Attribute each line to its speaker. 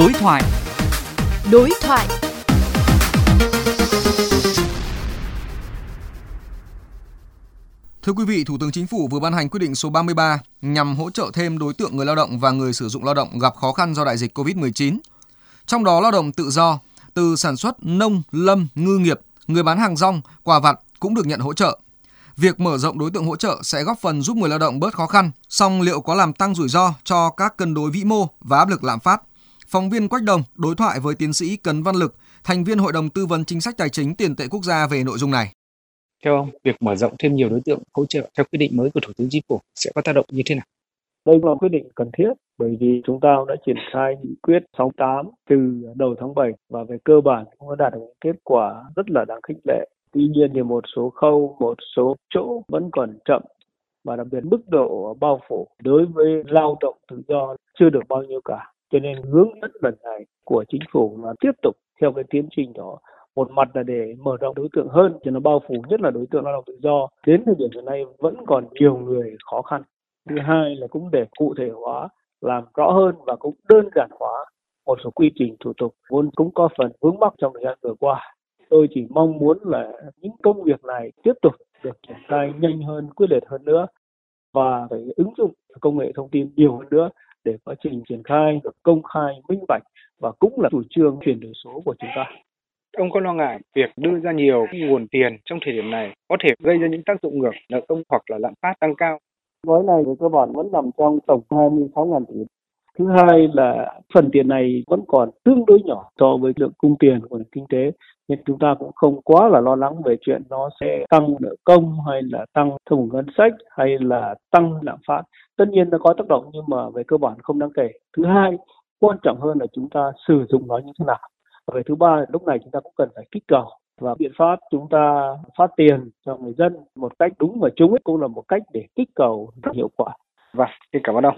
Speaker 1: Đối thoại.
Speaker 2: Đối thoại.
Speaker 3: Thưa quý vị, Thủ tướng Chính phủ vừa ban hành quyết định số 33 nhằm hỗ trợ thêm đối tượng người lao động và người sử dụng lao động gặp khó khăn do đại dịch COVID-19. Trong đó lao động tự do, từ sản xuất nông, lâm, ngư nghiệp, người bán hàng rong, quà vặt cũng được nhận hỗ trợ. Việc mở rộng đối tượng hỗ trợ sẽ góp phần giúp người lao động bớt khó khăn, song liệu có làm tăng rủi ro cho các cân đối vĩ mô và áp lực lạm phát? Phóng viên Quách Đồng đối thoại với tiến sĩ Cấn Văn Lực, thành viên Hội đồng Tư vấn Chính sách Tài chính Tiền tệ Quốc gia về nội dung này.
Speaker 4: Theo ông, việc mở rộng thêm nhiều đối tượng hỗ trợ theo quyết định mới của Thủ tướng Chính phủ sẽ có tác động như thế nào?
Speaker 5: Đây là quyết định cần thiết bởi vì chúng ta đã triển khai nghị quyết 68 từ đầu tháng 7 và về cơ bản cũng đã đạt được kết quả rất là đáng khích lệ. Tuy nhiên thì một số khâu, một số chỗ vẫn còn chậm và đặc biệt mức độ bao phủ đối với lao động tự do chưa được bao nhiêu cả. Cho nên hướng dẫn lần này của chính phủ là tiếp tục theo cái tiến trình đó. Một mặt là để mở rộng đối tượng hơn cho nó bao phủ nhất là đối tượng lao động tự do. Đến thời điểm hiện nay vẫn còn nhiều người khó khăn. Thứ hai là cũng để cụ thể hóa, làm rõ hơn và cũng đơn giản hóa một số quy trình thủ tục. Vốn cũng có phần vướng mắc trong thời gian vừa qua. Tôi chỉ mong muốn là những công việc này tiếp tục được triển khai nhanh hơn, quyết liệt hơn nữa và phải ứng dụng công nghệ thông tin nhiều hơn nữa để quá trình triển khai được công khai minh bạch và cũng là chủ trương chuyển đổi số của chúng ta
Speaker 4: Ông có lo ngại việc đưa ra nhiều nguồn tiền trong thời điểm này có thể gây ra những tác dụng ngược nợ công hoặc là lạm phát tăng cao?
Speaker 5: Gói này về cơ bản vẫn nằm trong tổng 26.000 tỷ. Thứ hai là phần tiền này vẫn còn tương đối nhỏ so với lượng cung tiền của nền kinh tế nên chúng ta cũng không quá là lo lắng về chuyện nó sẽ tăng nợ công hay là tăng thủng ngân sách hay là tăng lạm phát. Tất nhiên nó có tác động nhưng mà về cơ bản không đáng kể. Thứ hai, quan trọng hơn là chúng ta sử dụng nó như thế nào và về thứ ba lúc này chúng ta cũng cần phải kích cầu và biện pháp chúng ta phát tiền cho người dân một cách đúng và trúng cũng là một cách để kích cầu hiệu quả.
Speaker 4: Vâng, xin cảm ơn ông.